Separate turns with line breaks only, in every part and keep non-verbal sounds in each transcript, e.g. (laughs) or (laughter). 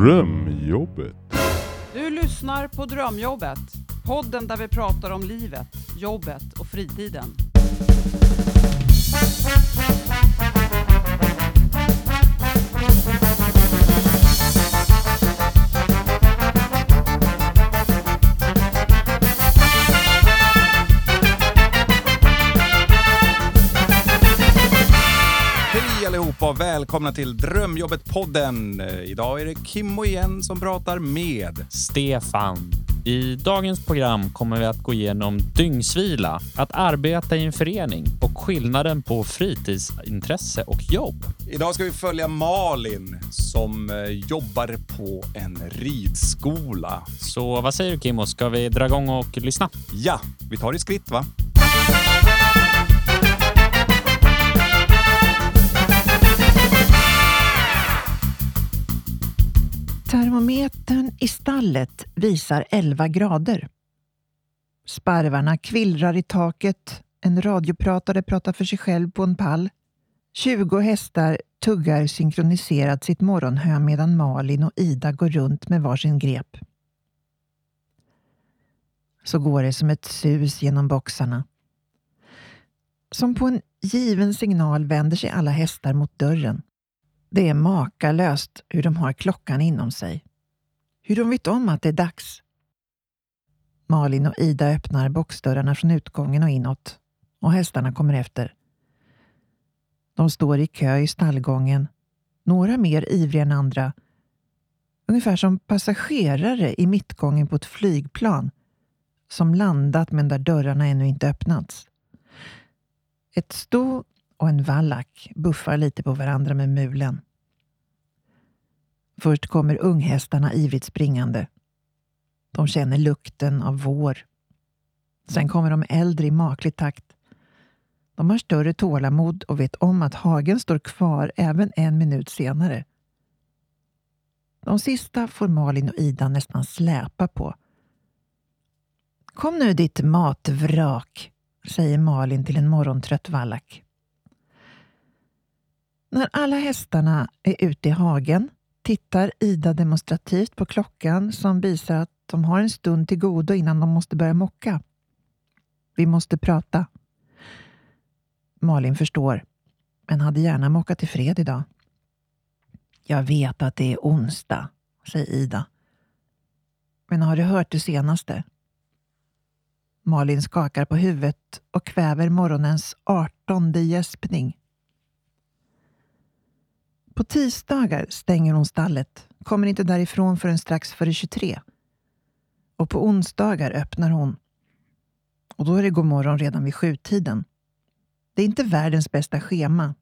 Drömjobbet.
Du lyssnar på Drömjobbet, podden där vi pratar om livet, jobbet och fritiden.
Och välkomna till Drömjobbet-podden. Idag är det Kimmo igen som pratar med.
Stefan. I dagens program kommer vi att gå igenom dygnsvila, att arbeta i en förening och skillnaden på fritidsintresse och jobb.
Idag ska vi följa Malin som eh, jobbar på en ridskola.
Så vad säger du Kimmo, ska vi dra igång och lyssna?
Ja, vi tar det i skritt va?
Termometern i stallet visar 11 grader. Sparvarna kvillrar i taket. En radiopratare pratar för sig själv på en pall. 20 hästar tuggar synkroniserat sitt morgonhö medan Malin och Ida går runt med varsin grep. Så går det som ett sus genom boxarna. Som på en given signal vänder sig alla hästar mot dörren. Det är makalöst hur de har klockan inom sig. Hur de vet om att det är dags. Malin och Ida öppnar boxdörrarna från utgången och inåt och hästarna kommer efter. De står i kö i stallgången, några mer ivriga än andra. Ungefär som passagerare i mittgången på ett flygplan som landat men där dörrarna ännu inte öppnats. Ett sto och en vallack buffar lite på varandra med mulen. Först kommer unghästarna ivrigt springande. De känner lukten av vår. Sen kommer de äldre i maklig takt. De har större tålamod och vet om att hagen står kvar även en minut senare. De sista får Malin och Ida nästan släpa på. Kom nu ditt matvrak, säger Malin till en morgontrött vallack. När alla hästarna är ute i hagen tittar Ida demonstrativt på klockan som visar att de har en stund till godo innan de måste börja mocka. Vi måste prata. Malin förstår, men hade gärna mockat i fred idag. Jag vet att det är onsdag, säger Ida. Men har du hört det senaste? Malin skakar på huvudet och kväver morgonens artonde gäspning. På tisdagar stänger hon stallet, kommer inte därifrån förrän strax före 23. Och på onsdagar öppnar hon. Och då är det god morgon redan vid sjutiden. Det är inte världens bästa schema.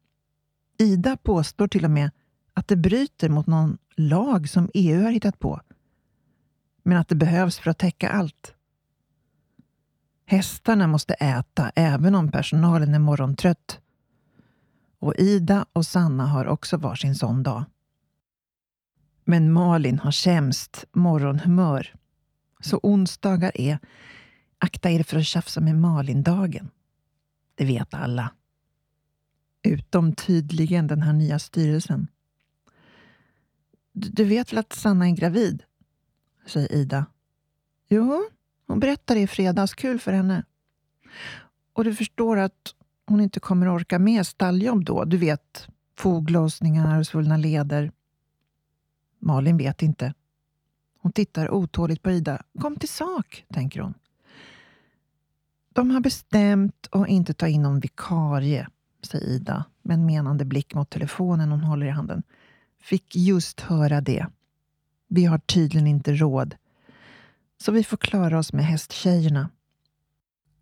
Ida påstår till och med att det bryter mot någon lag som EU har hittat på. Men att det behövs för att täcka allt. Hästarna måste äta även om personalen är morgontrött och Ida och Sanna har också varsin sån dag. Men Malin har sämst morgonhumör. Så onsdagar är akta er för att tjafsa med Malin-dagen. Det vet alla. Utom tydligen den här nya styrelsen. Du, vet väl att Sanna är gravid? säger Ida. Jo, hon berättade i fredags. Kul för henne. Och du förstår att hon inte kommer orka med stalljobb då. Du vet, foglossningar och svullna leder. Malin vet inte. Hon tittar otåligt på Ida. Kom till sak, tänker hon. De har bestämt att inte ta in någon vikarie, säger Ida med en menande blick mot telefonen hon håller i handen. Fick just höra det. Vi har tydligen inte råd. Så vi får klara oss med hästtjejerna.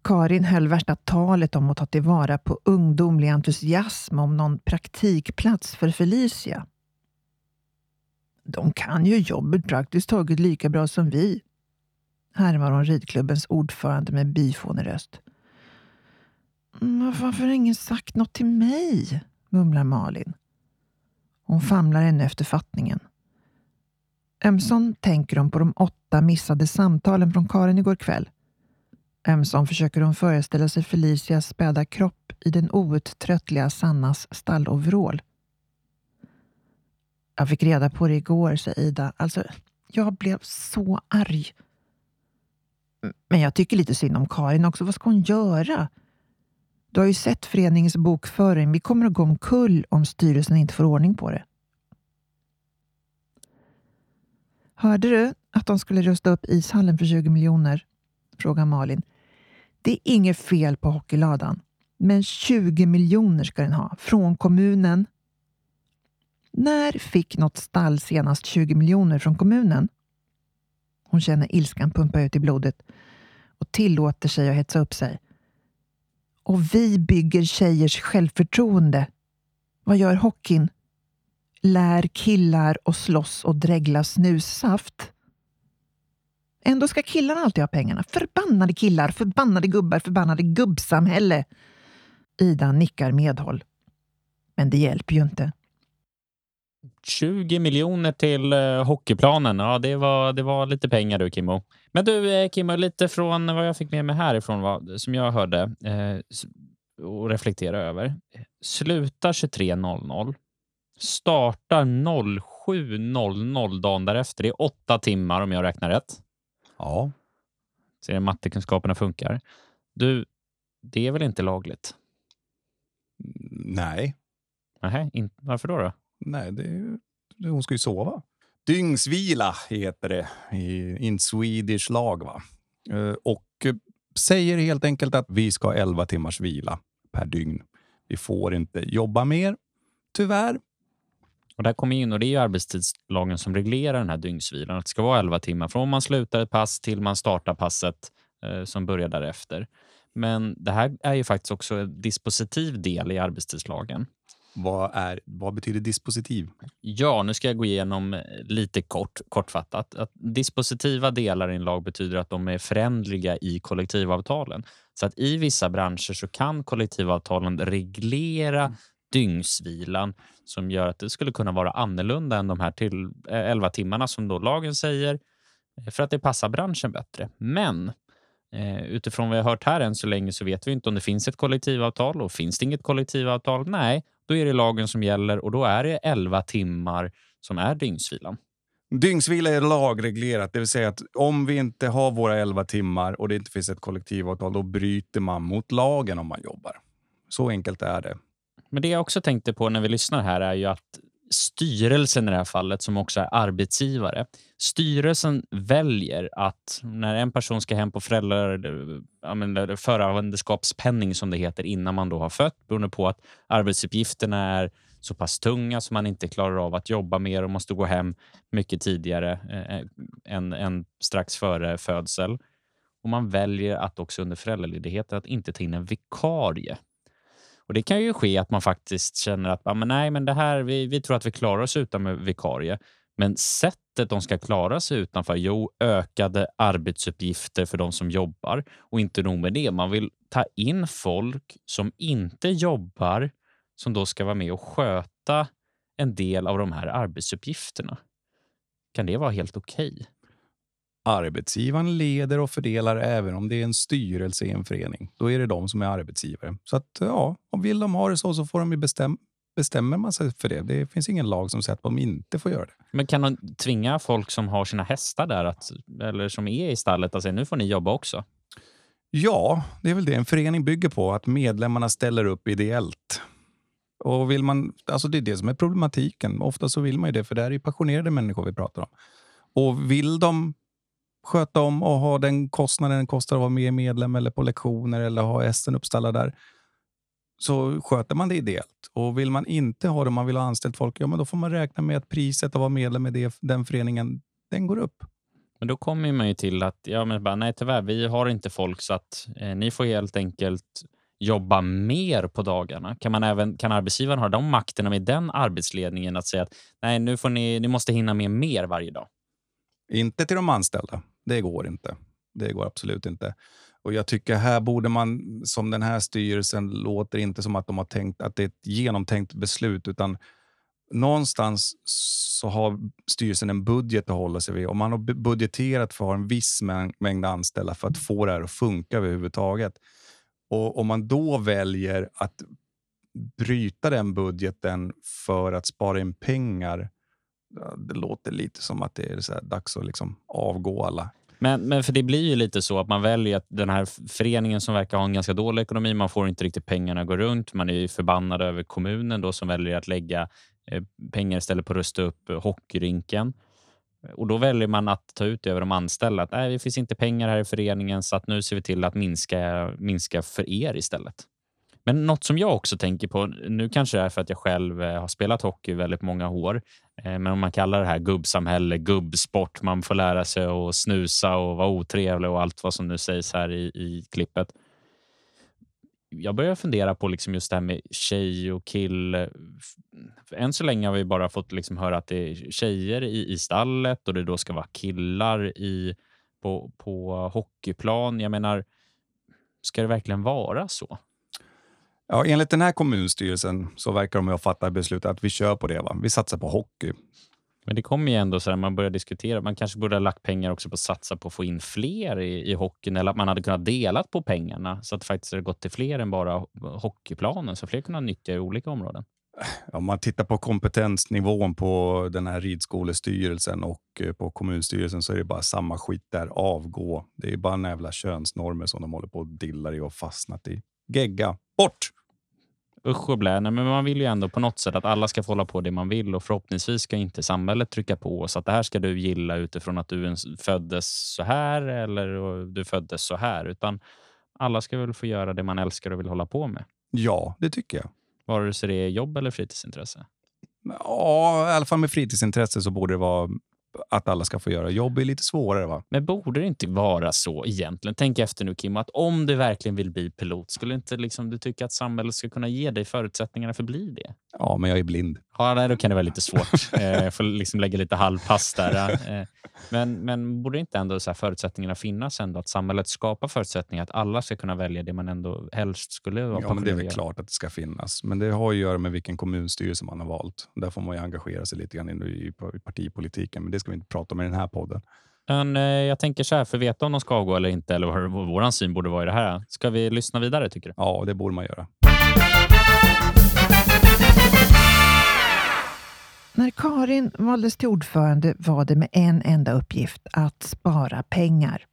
Karin höll värsta talet om att ta tillvara på ungdomlig entusiasm om någon praktikplats för Felicia. De kan ju jobbet praktiskt taget lika bra som vi, härmar hon ridklubbens ordförande med bifånig röst. Mm, Varför har ingen sagt något till mig? mumlar Malin. Hon famlar ännu efter fattningen. Ömsom tänker hon på de åtta missade samtalen från Karin igår kväll. Ömsom försöker hon föreställa sig Felicias späda kropp i den outtröttliga Sannas stalloverall. Jag fick reda på det igår, säger Ida. Alltså, jag blev så arg. Men jag tycker lite synd om Karin också. Vad ska hon göra? Du har ju sett föreningens bokföring. Vi kommer att gå omkull om styrelsen inte får ordning på det. Hörde du att de skulle rusta upp ishallen för 20 miljoner? Frågar Malin. Det är inget fel på hockeyladan, men 20 miljoner ska den ha från kommunen. När fick något stall senast 20 miljoner från kommunen? Hon känner ilskan pumpa ut i blodet och tillåter sig att hetsa upp sig. Och vi bygger tjejers självförtroende. Vad gör hockeyn? Lär killar att slåss och dregla snussaft. Ändå ska killarna alltid ha pengarna. Förbannade killar, förbannade gubbar, förbannade gubbsamhälle. Ida nickar medhåll. Men det hjälper ju inte.
20 miljoner till eh, hockeyplanen. Ja, det var, det var lite pengar du, Kimmo. Men du, eh, Kimmo, lite från vad jag fick med mig härifrån, vad, som jag hörde eh, och reflektera över. Slutar 23.00. Startar 07.00 dagen därefter. Det är åtta timmar om jag räknar rätt.
Ja,
Ser att mattekunskaperna funkar. Du, det är väl inte lagligt?
nej.
Nähä, in, varför då? då?
Nej, det, är- hon ska ju sova. Dygnsvila heter det i in Swedish lag. Va? Eh, Och eh, säger helt enkelt att vi ska ha 11 timmars vila per dygn. Vi får inte jobba mer, tyvärr.
Och där kommer in, och det är ju arbetstidslagen som reglerar den här dygnsvilan, att det ska vara 11 timmar från man slutar ett pass till man startar passet eh, som börjar därefter. Men det här är ju faktiskt också en dispositiv del i arbetstidslagen.
Vad, är, vad betyder dispositiv?
Ja, nu ska jag gå igenom eh, lite kort, kortfattat. Att dispositiva delar i en lag betyder att de är förändliga i kollektivavtalen. Så att i vissa branscher så kan kollektivavtalen reglera dygnsvilan som gör att det skulle kunna vara annorlunda än de här till eh, 11 timmarna som då lagen säger eh, för att det passar branschen bättre. Men eh, utifrån vad jag har hört här än så länge så vet vi inte om det finns ett kollektivavtal och finns det inget kollektivavtal, nej, då är det lagen som gäller och då är det 11 timmar som är dygnsvilan.
Dygnsvila är lagreglerat, det vill säga att om vi inte har våra 11 timmar och det inte finns ett kollektivavtal, då bryter man mot lagen om man jobbar. Så enkelt är det.
Men det jag också tänkte på när vi lyssnar här är ju att styrelsen i det här fallet, som också är arbetsgivare, styrelsen väljer att när en person ska hem på föräldrar, ja, som det heter innan man då har fött, beroende på att arbetsuppgifterna är så pass tunga som man inte klarar av att jobba mer och måste gå hem mycket tidigare eh, än, än strax före födsel. Och man väljer att också under föräldraledigheten att inte ta in en vikarie. Och Det kan ju ske att man faktiskt känner att ah, men nej, men det här, vi, vi tror att vi klarar oss utan med vikarie. Men sättet de ska klara sig utanför, jo, ökade arbetsuppgifter för de som jobbar. Och inte nog med det, man vill ta in folk som inte jobbar som då ska vara med och sköta en del av de här arbetsuppgifterna. Kan det vara helt okej?
Arbetsgivaren leder och fördelar även om det är en styrelse i en förening. Då är det de som är arbetsgivare. Så att ja, om vill de ha det så så får de ju bestäm bestämmer man sig för det. Det finns ingen lag som säger att de inte får göra det.
Men kan de tvinga folk som har sina hästar där, att, eller som är i stallet, att säga nu får ni jobba också?
Ja, det är väl det en förening bygger på, att medlemmarna ställer upp ideellt. Och vill man, alltså det är det som är problematiken. Ofta så vill man ju det, för det här är passionerade människor vi pratar om. Och vill de sköta om och ha den kostnaden det kostar att vara med medlem eller på lektioner eller ha hästen uppstallad där, så sköter man det ideellt. Och vill man inte ha det, man vill ha anställt folk, ja men då får man räkna med att priset att vara medlem i det, den föreningen, den går upp.
Men då kommer man ju till att, ja men bara, nej tyvärr, vi har inte folk så att eh, ni får helt enkelt jobba mer på dagarna. Kan, man även, kan arbetsgivaren ha de makterna med den arbetsledningen att säga att nej, nu får ni, ni måste hinna med mer varje dag?
Inte till de anställda. Det går inte. Det går absolut inte. Och jag tycker här borde man, som den här styrelsen, låter inte som att de har tänkt att det är ett genomtänkt beslut, utan någonstans så har styrelsen en budget att hålla sig vid och man har budgeterat för att ha en viss mängd anställda för att få det här att funka överhuvudtaget. Och om man då väljer att bryta den budgeten för att spara in pengar det låter lite som att det är så här dags att liksom avgå alla.
Men, men för det blir ju lite så att man väljer att den här föreningen som verkar ha en ganska dålig ekonomi, man får inte riktigt pengarna att gå runt. Man är ju förbannad över kommunen då som väljer att lägga eh, pengar istället på att rusta upp eh, hockeyrinken. Och då väljer man att ta ut det över de anställda. Att, Nej, det finns inte pengar här i föreningen så att nu ser vi till att minska, minska för er istället. Men något som jag också tänker på, nu kanske det är för att jag själv eh, har spelat hockey väldigt många år, eh, men om man kallar det här gubbsamhälle, gubbsport, man får lära sig att snusa och vara otrevlig och allt vad som nu sägs här i, i klippet. Jag börjar fundera på liksom just det här med tjej och kill. Än så länge har vi bara fått liksom höra att det är tjejer i, i stallet och det då ska vara killar i, på, på hockeyplan. Jag menar, ska det verkligen vara så?
Ja, enligt den här kommunstyrelsen så verkar de ha fattat beslutet att vi kör på det. Va? Vi satsar på hockey.
Men det kommer ju ändå så här, man börjar diskutera. Man kanske borde ha lagt pengar också på att satsa på att få in fler i, i hockeyn eller att man hade kunnat dela på pengarna så att det faktiskt hade gått till fler än bara hockeyplanen så fler kunde nyttja i olika områden.
Om man tittar på kompetensnivån på den här ridskolestyrelsen och eh, på kommunstyrelsen så är det bara samma skit där. Avgå. Det är bara en jävla könsnormer som de håller på och dillar i och fastnat i. Gegga. Bort!
Usch och blä. Nej, men man vill ju ändå på något sätt att alla ska få hålla på det man vill och förhoppningsvis ska inte samhället trycka på så att det här ska du gilla utifrån att du föddes så här eller du föddes så här. Utan alla ska väl få göra det man älskar och vill hålla på med.
Ja, det tycker jag.
Vare sig det är jobb eller fritidsintresse.
Ja, i alla fall med fritidsintresse så borde det vara att alla ska få göra. Jobb är lite svårare. va?
Men borde det inte vara så egentligen? Tänk efter nu Kim, att om du verkligen vill bli pilot, skulle inte liksom, du tycka att samhället ska kunna ge dig förutsättningarna för att bli det?
Ja, men jag är blind.
Ja, nej, då kan det vara lite svårt. (laughs) Jag eh, får liksom lägga lite halvpass där. Eh, men, men borde inte ändå så förutsättningarna finnas ändå? Att samhället skapar förutsättningar att alla ska kunna välja det man ändå helst skulle vara
Ja, men det är väl klart att det ska finnas. Men det har att göra med vilken kommunstyrelse man har valt. Där får man ju engagera sig lite grann i partipolitiken. Men det ska vi inte prata om i den här podden.
Men eh, jag tänker så här, för att veta om de ska avgå eller inte, eller vad vår syn borde vara i det här. Ska vi lyssna vidare tycker du?
Ja, det borde man göra.
När Karin valdes till ordförande var det med en enda uppgift, att spara pengar.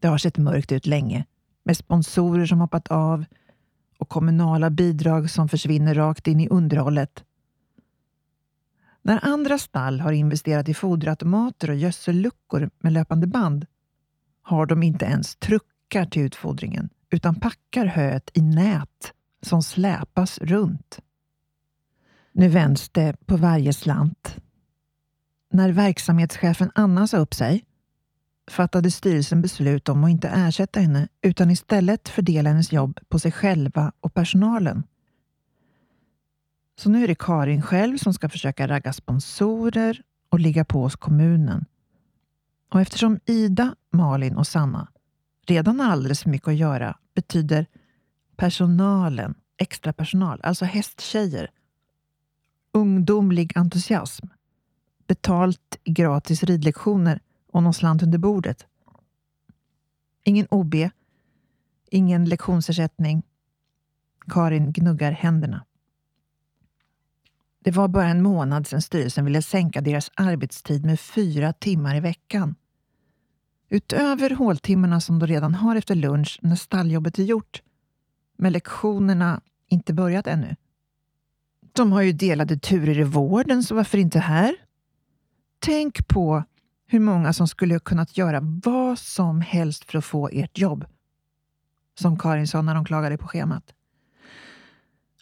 Det har sett mörkt ut länge, med sponsorer som hoppat av och kommunala bidrag som försvinner rakt in i underhållet. När andra stall har investerat i foderautomater och gödselluckor med löpande band har de inte ens truckar till utfodringen utan packar höet i nät som släpas runt. Nu vänds det på varje slant. När verksamhetschefen Anna sa upp sig fattade styrelsen beslut om att inte ersätta henne utan istället fördela hennes jobb på sig själva och personalen. Så nu är det Karin själv som ska försöka ragga sponsorer och ligga på hos kommunen. Och eftersom Ida, Malin och Sanna redan har alldeles för mycket att göra betyder personalen, extra personal, alltså hästtjejer, ungdomlig entusiasm, betalt gratis ridlektioner och någon slant under bordet. Ingen OB, ingen lektionsersättning. Karin gnuggar händerna. Det var bara en månad sedan styrelsen ville sänka deras arbetstid med fyra timmar i veckan. Utöver håltimmarna som de redan har efter lunch när stalljobbet är gjort, med lektionerna inte börjat ännu. De har ju delade turer i vården, så varför inte här? Tänk på hur många som skulle ha kunnat göra vad som helst för att få ert jobb. Som Karin sa när de klagade på schemat.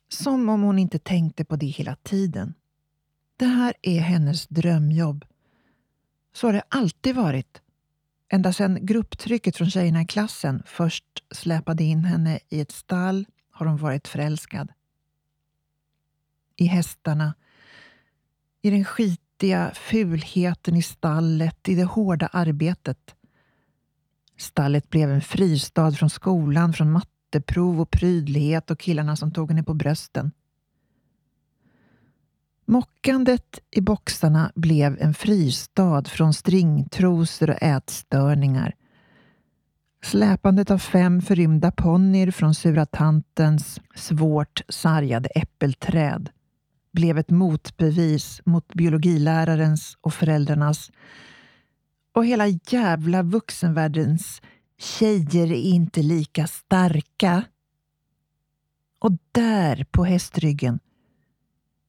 Som om hon inte tänkte på det hela tiden. Det här är hennes drömjobb. Så har det alltid varit. Ända sedan grupptrycket från tjejerna i klassen först släpade in henne i ett stall har hon varit förälskad. I hästarna, i den skitiga fulheten i stallet, i det hårda arbetet. Stallet blev en fristad från skolan, från matte matteprov och prydlighet och killarna som tog henne på brösten. Mockandet i boxarna blev en fristad från stringtrosor och ätstörningar. Släpandet av fem förrymda ponnyer från sura tantens svårt sargade äppelträd blev ett motbevis mot biologilärarens och föräldrarnas och hela jävla vuxenvärldens tjejer är inte lika starka. Och där på hästryggen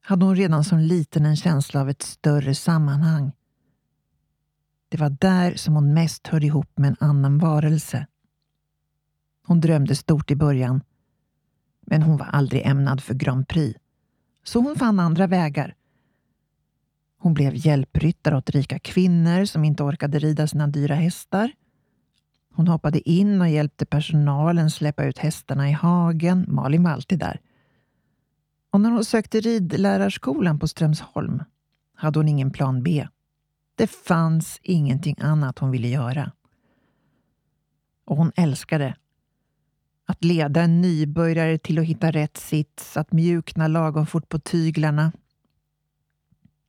hade hon redan som liten en känsla av ett större sammanhang. Det var där som hon mest hörde ihop med en annan varelse. Hon drömde stort i början, men hon var aldrig ämnad för Grand Prix. Så hon fann andra vägar. Hon blev hjälpryttare åt rika kvinnor som inte orkade rida sina dyra hästar. Hon hoppade in och hjälpte personalen släppa ut hästarna i hagen. Malin var alltid där. Och när hon sökte ridlärarskolan på Strömsholm hade hon ingen plan B. Det fanns ingenting annat hon ville göra. Och hon älskade att leda en nybörjare till att hitta rätt sits, att mjukna lagom fort på tyglarna.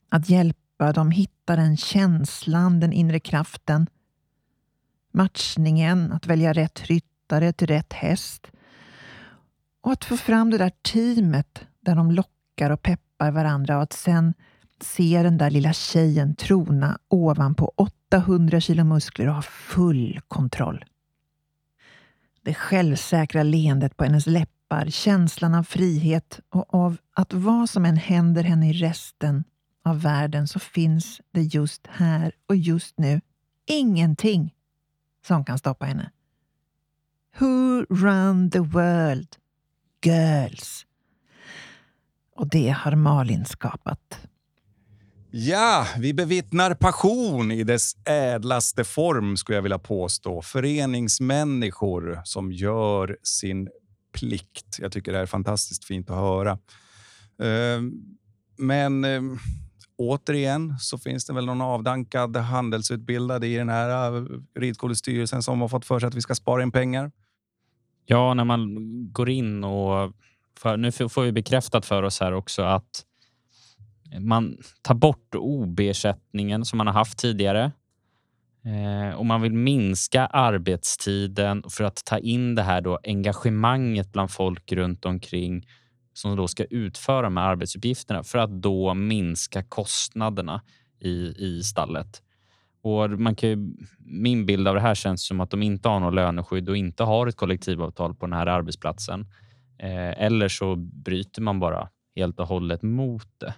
Att hjälpa dem hitta den känslan, den inre kraften. Matchningen, att välja rätt ryttare till rätt häst. Och att få fram det där teamet där de lockar och peppar varandra och att sen se den där lilla tjejen trona ovanpå 800 kilo muskler och ha full kontroll. Det självsäkra leendet på hennes läppar, känslan av frihet och av att vad som än händer henne i resten av världen så finns det just här och just nu ingenting som kan stoppa henne. Who run the world? Girls. Och det har Malin skapat.
Ja, vi bevittnar passion i dess ädlaste form, skulle jag vilja påstå. Föreningsmänniskor som gör sin plikt. Jag tycker det är fantastiskt fint att höra. Ehm, men ehm, återigen så finns det väl någon avdankad handelsutbildad i den här eh, ridskolestyrelsen som har fått för sig att vi ska spara in pengar.
Ja, när man går in och... För, nu får vi bekräftat för oss här också att man tar bort OB-ersättningen som man har haft tidigare. Eh, och man vill minska arbetstiden för att ta in det här då engagemanget bland folk runt omkring som då ska utföra de här arbetsuppgifterna för att då minska kostnaderna i, i stallet. Och man kan ju, min bild av det här känns som att de inte har något löneskydd och inte har ett kollektivavtal på den här arbetsplatsen. Eh, eller så bryter man bara helt och hållet mot det.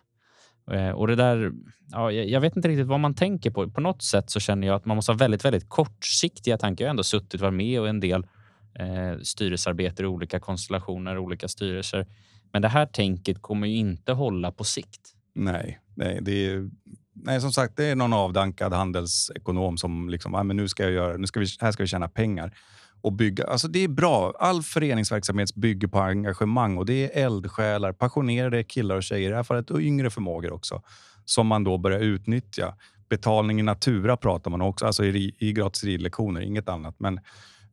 Eh, och det där, ja, jag vet inte riktigt vad man tänker på. På något sätt så känner jag att man måste ha väldigt, väldigt kortsiktiga tankar. Jag har ändå suttit och varit med och en del eh, styrelsearbete i olika konstellationer, olika styrelser. Men det här tänket kommer ju inte hålla på sikt.
Nej, nej, det är, nej som sagt, det är någon avdankad handelsekonom som liksom, ah, men nu ska jag göra, nu ska vi, här ska vi tjäna pengar och bygga. Alltså det är bra. All föreningsverksamhet bygger på engagemang och det är eldsjälar, passionerade killar och tjejer, i det här fallet och yngre förmågor också, som man då börjar utnyttja. Betalning i natura pratar man också, alltså i, i gratis ridlektioner, inget annat. Men,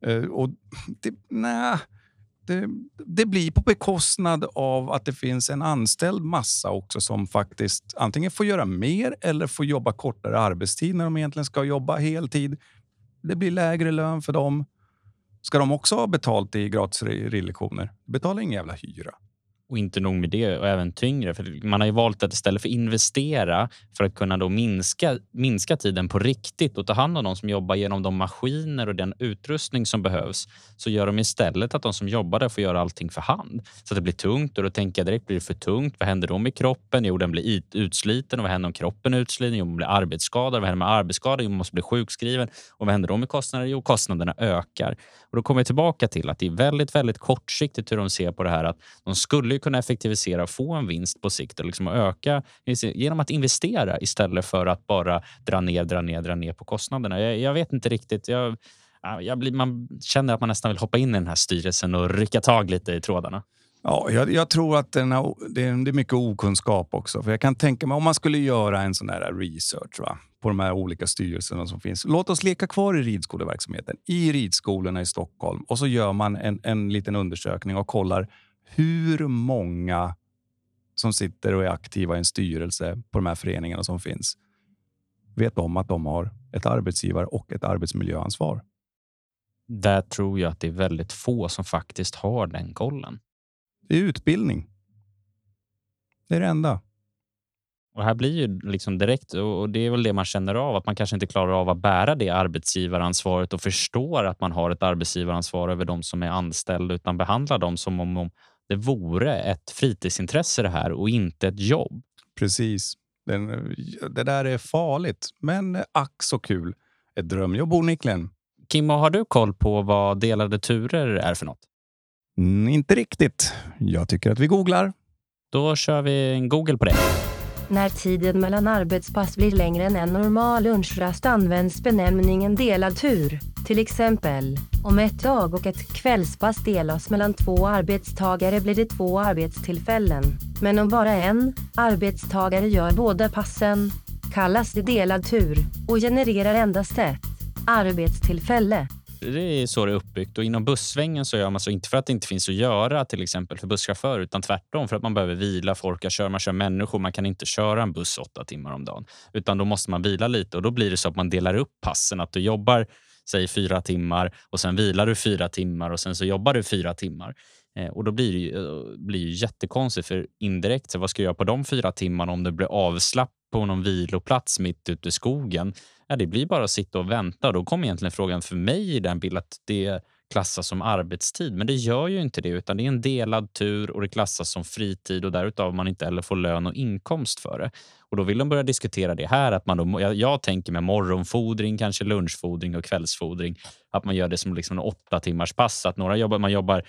eh, och (laughs) det, nej, det, det, blir på bekostnad av att det finns en anställd massa också som faktiskt antingen får göra mer eller får jobba kortare arbetstid när de egentligen ska jobba heltid. Det blir lägre lön för dem. Ska de också ha betalt i gratis ridlektioner? Betala ingen jävla hyra.
Och inte nog med det, och även tyngre. För man har ju valt att istället för att investera för att kunna då minska, minska tiden på riktigt och ta hand om de som jobbar genom de maskiner och den utrustning som behövs så gör de istället att de som jobbar där får göra allting för hand. Så att det blir tungt och då tänker jag direkt, blir det för tungt? Vad händer då med kroppen? Jo, den blir utsliten. Och vad händer om kroppen är utsliten? Jo, man blir arbetsskadad. Vad händer med arbetsskada? Jo, man måste bli sjukskriven. Och vad händer då med kostnader? Jo, kostnaderna ökar. Och då kommer jag tillbaka till att det är väldigt, väldigt kortsiktigt hur de ser på det här att de skulle kunna effektivisera och få en vinst på sikt och liksom öka genom att investera istället för att bara dra ner, dra ner, dra ner på kostnaderna. Jag, jag vet inte riktigt. Jag, jag blir, man känner att man nästan vill hoppa in i den här styrelsen och rycka tag lite i trådarna.
Ja, jag, jag tror att den det, är, det är mycket okunskap också. För jag kan tänka mig om man skulle göra en sån här research va, på de här olika styrelserna som finns. Låt oss leka kvar i ridskoleverksamheten i ridskolorna i Stockholm och så gör man en, en liten undersökning och kollar hur många som sitter och är aktiva i en styrelse på de här föreningarna som finns vet om att de har ett arbetsgivare och ett arbetsmiljöansvar.
Där tror jag att det är väldigt få som faktiskt har den kollen.
Det är utbildning. Det är det enda.
Och här blir ju liksom direkt, och det är väl det man känner av, att man kanske inte klarar av att bära det arbetsgivaransvaret och förstår att man har ett arbetsgivaransvar över de som är anställda, utan behandlar dem som om det vore ett fritidsintresse det här och inte ett jobb.
Precis. Den, det där är farligt, men ack så kul. Ett drömjobb onekligen.
Kimmo, har du koll på vad delade turer är för något?
Mm, inte riktigt. Jag tycker att vi googlar.
Då kör vi en Google på det.
När tiden mellan arbetspass blir längre än en normal lunchrast används benämningen delad tur. Till exempel, om ett dag och ett kvällspass delas mellan två arbetstagare blir det två arbetstillfällen. Men om bara en arbetstagare gör båda passen kallas det delad tur och genererar endast ett arbetstillfälle.
Det är så det är uppbyggt och inom bussvängen så gör man så inte för att det inte finns att göra till exempel för busschaufförer utan tvärtom för att man behöver vila. Folk kör, man kör människor. Man kan inte köra en buss åtta timmar om dagen utan då måste man vila lite och då blir det så att man delar upp passen. Att du jobbar säg fyra timmar och sen vilar du fyra timmar och sen så jobbar du fyra timmar. Eh, och då blir det ju, eh, blir ju jättekonstigt för indirekt, så vad ska jag göra på de fyra timmarna om det blir avslapp på någon viloplats mitt ute i skogen? Ja, det blir bara att sitta och vänta. Då kommer egentligen frågan för mig i den bild att det klassas som arbetstid. Men det gör ju inte det, utan det är en delad tur och det klassas som fritid och därutav man inte heller får lön och inkomst för det. Och då vill de börja diskutera det här. Att man då, jag, jag tänker med morgonfodring, kanske lunchfodring och kvällsfodring. Att man gör det som liksom en åtta timmars pass. Att några jobbar, man jobbar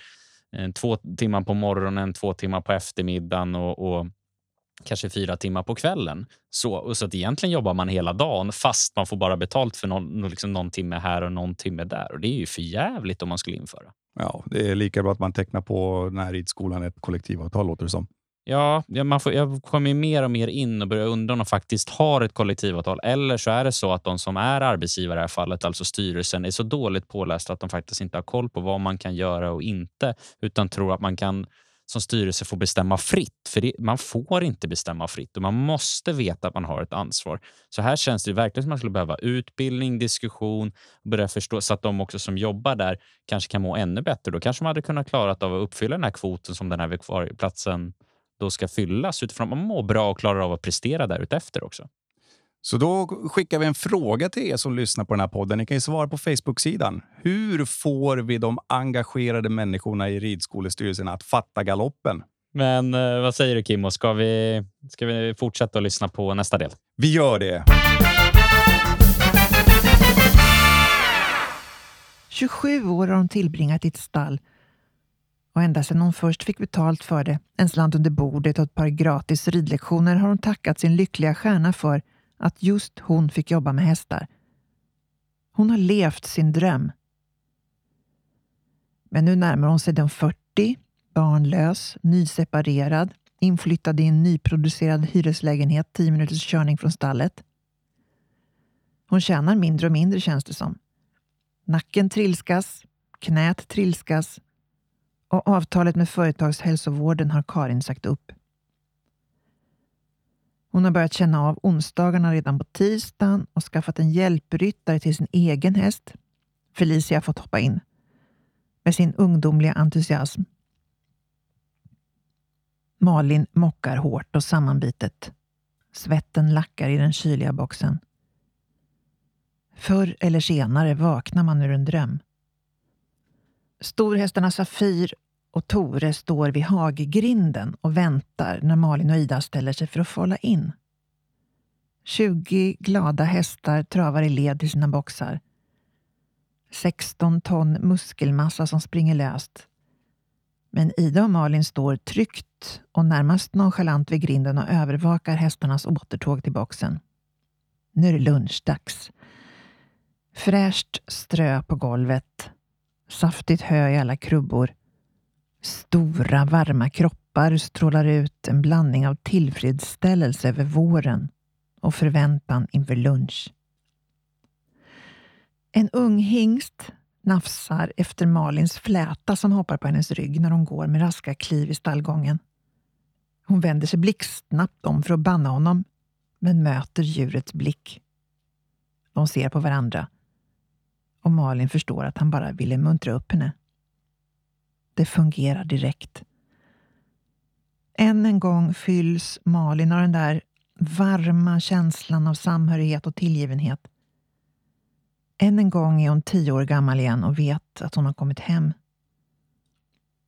eh, två timmar på morgonen, två timmar på eftermiddagen och, och kanske fyra timmar på kvällen. Så, så att egentligen jobbar man hela dagen fast man får bara betalt för någon, liksom någon timme här och någon timme där. Och Det är ju för jävligt om man skulle införa.
Ja, det är lika bra att man tecknar på den här ridskolan ett kollektivavtal låter det som.
Ja, man får, jag kommer mer och mer in och börjar undra om de faktiskt har ett kollektivavtal. Eller så är det så att de som är arbetsgivare i det här fallet, alltså styrelsen, är så dåligt pålästa att de faktiskt inte har koll på vad man kan göra och inte, utan tror att man kan som styrelse får bestämma fritt. För det, man får inte bestämma fritt och man måste veta att man har ett ansvar. Så här känns det verkligen som att man skulle behöva utbildning, diskussion, börja förstå så att de också som jobbar där kanske kan må ännu bättre. Då kanske man hade kunnat klara av att uppfylla den här kvoten som den här platsen då ska fyllas utifrån att man mår bra och klarar av att prestera därutefter också.
Så då skickar vi en fråga till er som lyssnar på den här podden. Ni kan ju svara på Facebook-sidan. Hur får vi de engagerade människorna i ridskolestyrelsen att fatta galoppen?
Men eh, vad säger du Kimmo? Ska vi, ska vi fortsätta att lyssna på nästa del?
Vi gör det.
27 år har hon tillbringat i ett stall och ända sedan hon först fick betalt för det, en slant under bordet och ett par gratis ridlektioner har hon tackat sin lyckliga stjärna för att just hon fick jobba med hästar. Hon har levt sin dröm. Men nu närmar hon sig de 40, barnlös, nyseparerad, inflyttad i en nyproducerad hyreslägenhet Tio minuters körning från stallet. Hon tjänar mindre och mindre känns det som. Nacken trilskas, knät trilskas och avtalet med företagshälsovården har Karin sagt upp. Hon har börjat känna av onsdagarna redan på tisdagen och skaffat en hjälpryttare till sin egen häst. Felicia har fått hoppa in med sin ungdomliga entusiasm. Malin mockar hårt och sammanbitet. Svetten lackar i den kyliga boxen. Förr eller senare vaknar man ur en dröm. Storhästarna Safir och Tore står vid haggrinden och väntar när Malin och Ida ställer sig för att fålla in. 20 glada hästar travar i led till sina boxar. 16 ton muskelmassa som springer löst. Men Ida och Malin står tryggt och närmast nonchalant vid grinden och övervakar hästarnas återtåg till boxen. Nu är det lunchdags. Fräscht strö på golvet. Saftigt hö i alla krubbor. Stora varma kroppar strålar ut en blandning av tillfredsställelse över våren och förväntan inför lunch. En ung hingst nafsar efter Malins fläta som hoppar på hennes rygg när hon går med raska kliv i stallgången. Hon vänder sig blixtsnabbt om för att banna honom, men möter djurets blick. De ser på varandra och Malin förstår att han bara ville muntra upp henne. Det fungerar direkt. Än en gång fylls Malin av den där varma känslan av samhörighet och tillgivenhet. Än en gång är hon tio år gammal igen och vet att hon har kommit hem.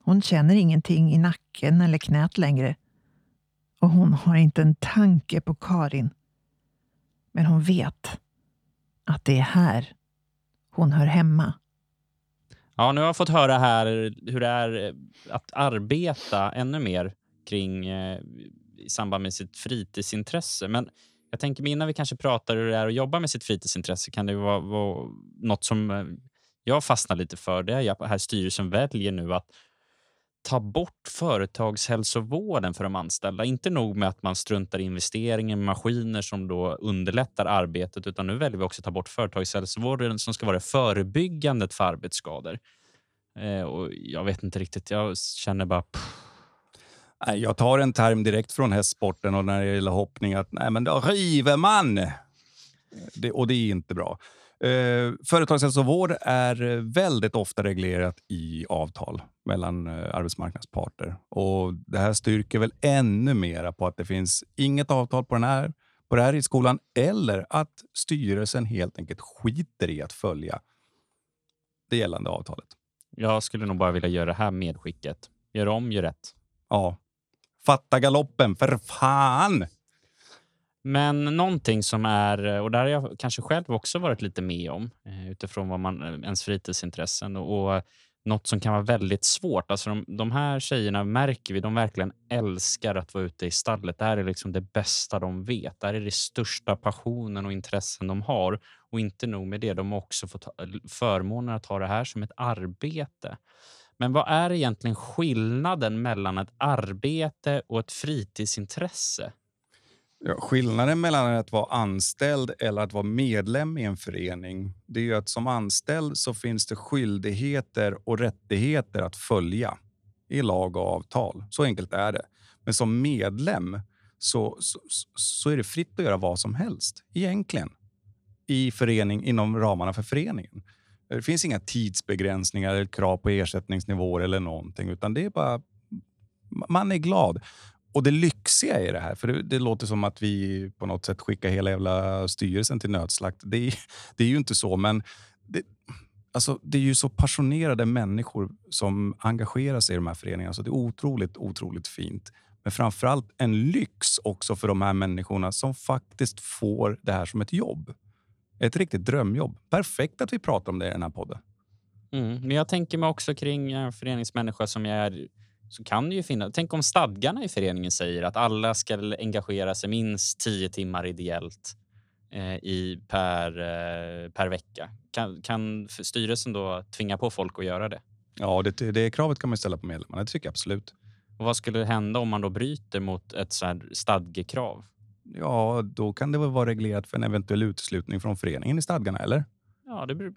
Hon känner ingenting i nacken eller knät längre och hon har inte en tanke på Karin. Men hon vet att det är här hon hör hemma.
Ja, nu har jag fått höra här hur det är eh, att arbeta ännu mer kring eh, i samband med sitt fritidsintresse. Men jag tänker innan vi kanske pratar hur det är att jobba med sitt fritidsintresse kan det vara, vara något som eh, jag fastnar lite för. Det är att här styrelsen väljer nu att ta bort företagshälsovården för de anställda. Inte nog med att man struntar i investeringen i maskiner som då underlättar arbetet, utan nu väljer vi också att ta bort företagshälsovården som ska vara förebyggandet för arbetsskador. Eh, och jag vet inte riktigt, jag känner bara... Pff.
Jag tar en term direkt från hästsporten och när det gäller hoppning att nej, men då river man. Det, och det är inte bra. Eh, företagshälsovård är väldigt ofta reglerat i avtal mellan eh, arbetsmarknadsparter. Och det här styrker väl ännu mera på att det finns inget avtal på den här på det här i skolan eller att styrelsen helt enkelt skiter i att följa det gällande avtalet.
Jag skulle nog bara vilja göra det här medskicket. Gör om, gör rätt.
Ja. Fatta galoppen, för fan!
Men någonting som är, och där har jag kanske själv också varit lite med om eh, utifrån vad man, eh, ens fritidsintressen och, och något som kan vara väldigt svårt. Alltså de, de här tjejerna märker vi, de verkligen älskar att vara ute i stallet. Det här är liksom det bästa de vet. Det här är det största passionen och intressen de har. Och inte nog med det, de har också fått förmånen att ha det här som ett arbete. Men vad är egentligen skillnaden mellan ett arbete och ett fritidsintresse?
Ja, skillnaden mellan att vara anställd eller att vara medlem i en förening det är ju att som anställd så finns det skyldigheter och rättigheter att följa i lag och avtal. Så enkelt är det. Men som medlem så, så, så är det fritt att göra vad som helst, egentligen i förening, inom ramarna för föreningen. Det finns inga tidsbegränsningar eller krav på ersättningsnivåer eller någonting, utan det är bara man är glad. Och det lyxiga i det här, för det, det, låter som att vi på något sätt skickar hela jävla styrelsen till nödslakt. Det, är, (laughs) det är ju inte så, men det, alltså, det är ju så passionerade människor som engagerar sig i de här föreningarna. Så det är otroligt, otroligt fint. Men framför allt en lyx också för de här människorna som faktiskt får det här som ett jobb. Ett riktigt drömjobb. Perfekt att vi pratar om det i den här podden.
Mm, men jag tänker mig också kring en föreningsmänniska som är så kan det ju finnas... Tänk om stadgarna i föreningen säger att alla ska engagera sig minst tio timmar ideellt eh, i, per, eh, per vecka. Kan, kan styrelsen då tvinga på folk att göra det?
Ja, det, det kravet kan man ställa på medlemmarna. Det tycker jag absolut.
Och vad skulle hända om man då bryter mot ett så här stadgekrav?
Ja, då kan det väl vara reglerat för en eventuell uteslutning från föreningen i stadgarna, eller?
Ja, det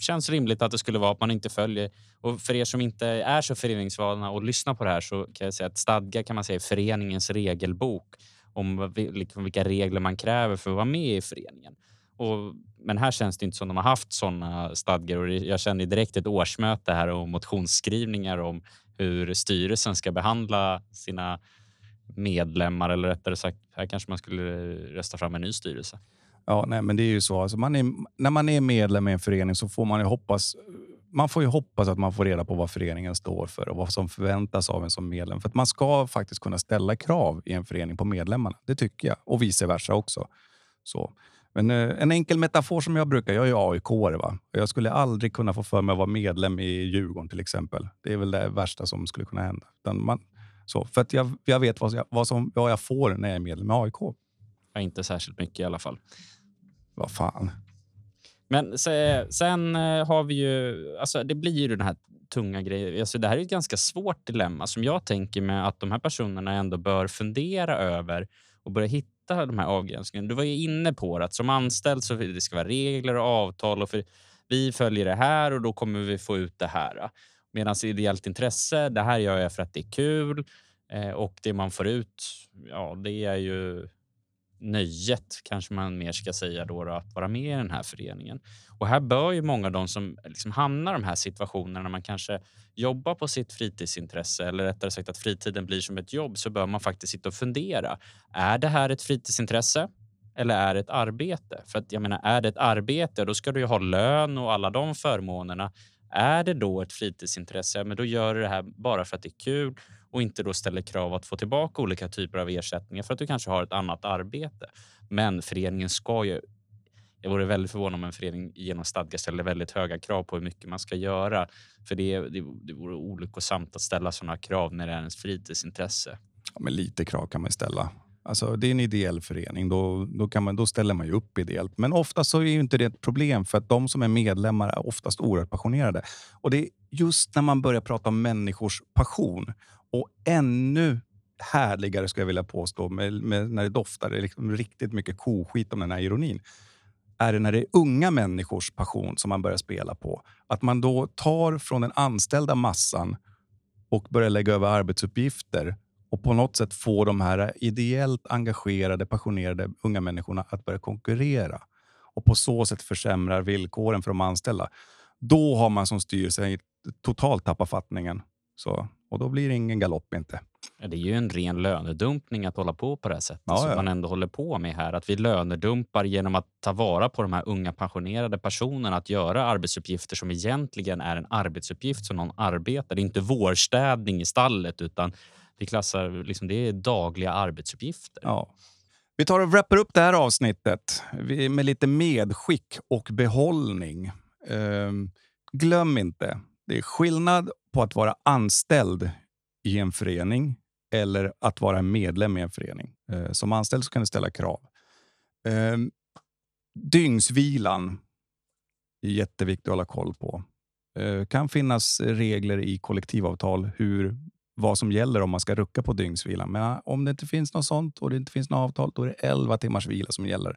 känns rimligt att det skulle vara att man inte följer. Och för er som inte är så föreningsvana och lyssnar på det här så kan jag säga att stadga kan man säga är föreningens regelbok om liksom vilka regler man kräver för att vara med i föreningen. Och, men här känns det inte som de har haft sådana stadgar och jag känner direkt ett årsmöte här och motionsskrivningar om hur styrelsen ska behandla sina medlemmar eller rättare sagt, här kanske man skulle rösta fram en ny styrelse.
Ja, nej, men det är ju så. Alltså man är, när man är medlem i en förening så får man ju hoppas man får ju hoppas att man får reda på vad föreningen står för och vad som förväntas av en som medlem. För att man ska faktiskt kunna ställa krav i en förening på medlemmarna. Det tycker jag. Och vice versa också. Så. Men eh, en enkel metafor som jag brukar, jag är aik va? Jag skulle aldrig kunna få för mig att vara medlem i Djurgården till exempel. Det är väl det värsta som skulle kunna hända. Man, så, för att jag, jag vet vad jag, vad, som, vad jag får när jag är medlem i AIK.
Ja, inte särskilt mycket i alla fall.
Vad fan.
Men sen eh, har vi ju... Alltså det blir ju den här tunga grejen. Alltså det här är ett ganska svårt dilemma som jag tänker mig att de här personerna ändå bör fundera över och börja hitta de här avgränsningarna. Du var ju inne på det, att som anställd så det ska vara regler och avtal och för, vi följer det här och då kommer vi få ut det här. Medan ideellt intresse, det här gör jag för att det är kul eh, och det man får ut, ja, det är ju nöjet, kanske man mer ska säga, då, då, att vara med i den här föreningen. Och här bör ju många av de som liksom hamnar i de här situationerna när man kanske jobbar på sitt fritidsintresse eller rättare sagt att fritiden blir som ett jobb så bör man faktiskt sitta och fundera. Är det här ett fritidsintresse? Eller är det ett arbete? För att jag menar, är det ett arbete, då ska du ju ha lön och alla de förmånerna. Är det då ett fritidsintresse, men då gör du det här bara för att det är kul och inte då ställer krav att få tillbaka olika typer av ersättningar för att du kanske har ett annat arbete. Men föreningen ska ju jag vore väldigt förvånad om en förening genom stadgar ställer väldigt höga krav på hur mycket man ska göra. För det, det, det vore olyckosamt att ställa sådana krav när det är ens fritidsintresse.
Ja, men lite krav kan man ställa. Alltså, det är en ideell förening, då, då, kan man, då ställer man ju upp ideellt. Men oftast så är ju inte det ett problem för att de som är medlemmar är oftast oerhört passionerade. Och det är just när man börjar prata om människors passion och ännu härligare, skulle jag vilja påstå, med, med när det doftar det liksom riktigt mycket koskit om den här ironin, är det när det är unga människors passion som man börjar spela på. Att man då tar från den anställda massan och börjar lägga över arbetsuppgifter och på något sätt få de här ideellt engagerade, passionerade unga människorna att börja konkurrera och på så sätt försämrar villkoren för de anställda. Då har man som styrelse totalt tappat fattningen. Så, och då blir det ingen galopp inte.
Det är ju en ren lönedumpning att hålla på på det här sättet
Ja,
som
ja.
man ändå håller på med här. Att vi lönedumpar genom att ta vara på de här unga pensionerade personerna att göra arbetsuppgifter som egentligen är en arbetsuppgift som någon arbetar. Det är inte vårstädning i stallet utan vi klassar liksom, det är dagliga arbetsuppgifter.
Ja. Vi tar och wrappar upp det här avsnittet med lite medskick och behållning. Ehm, glöm inte, det är skillnad på att vara anställd i en förening eller att vara medlem i en förening. Eh, som anställd så kan du ställa krav. Ehm, dygnsvilan är jätteviktigt att hålla koll på. Det kan finnas regler i kollektivavtal hur vad som gäller om man ska rucka på dygnsvilan. Men ah, om det inte finns något sånt och det inte finns något avtal, då är det 11 timmars vila som gäller.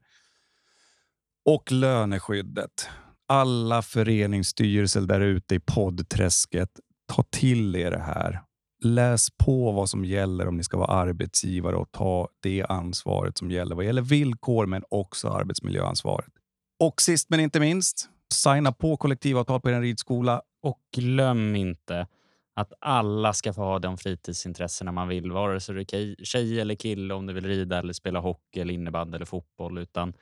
Och löneskyddet. Alla föreningsstyrelser där ute i poddträsket, ta till er det här. Läs på vad som gäller om ni ska vara arbetsgivare och ta det ansvaret som gäller vad gäller villkor men också arbetsmiljöansvaret. Och sist men inte minst, signa på kollektivavtal på er ridskola.
Och glöm inte att alla ska få ha de fritidsintressena man vill, vare sig du är tjej eller kille, om du vill rida eller spela hockey, eller innebandy eller fotboll. Utan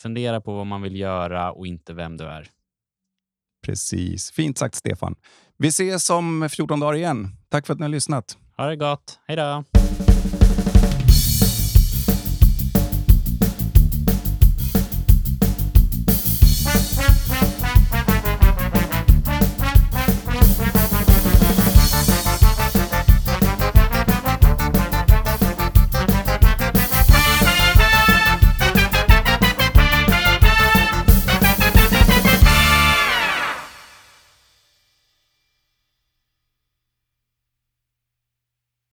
fundera på vad man vill göra och inte vem du är.
Precis. Fint sagt, Stefan. Vi ses om 14 dagar igen. Tack för att ni har lyssnat.
Ha det gott. Hej då!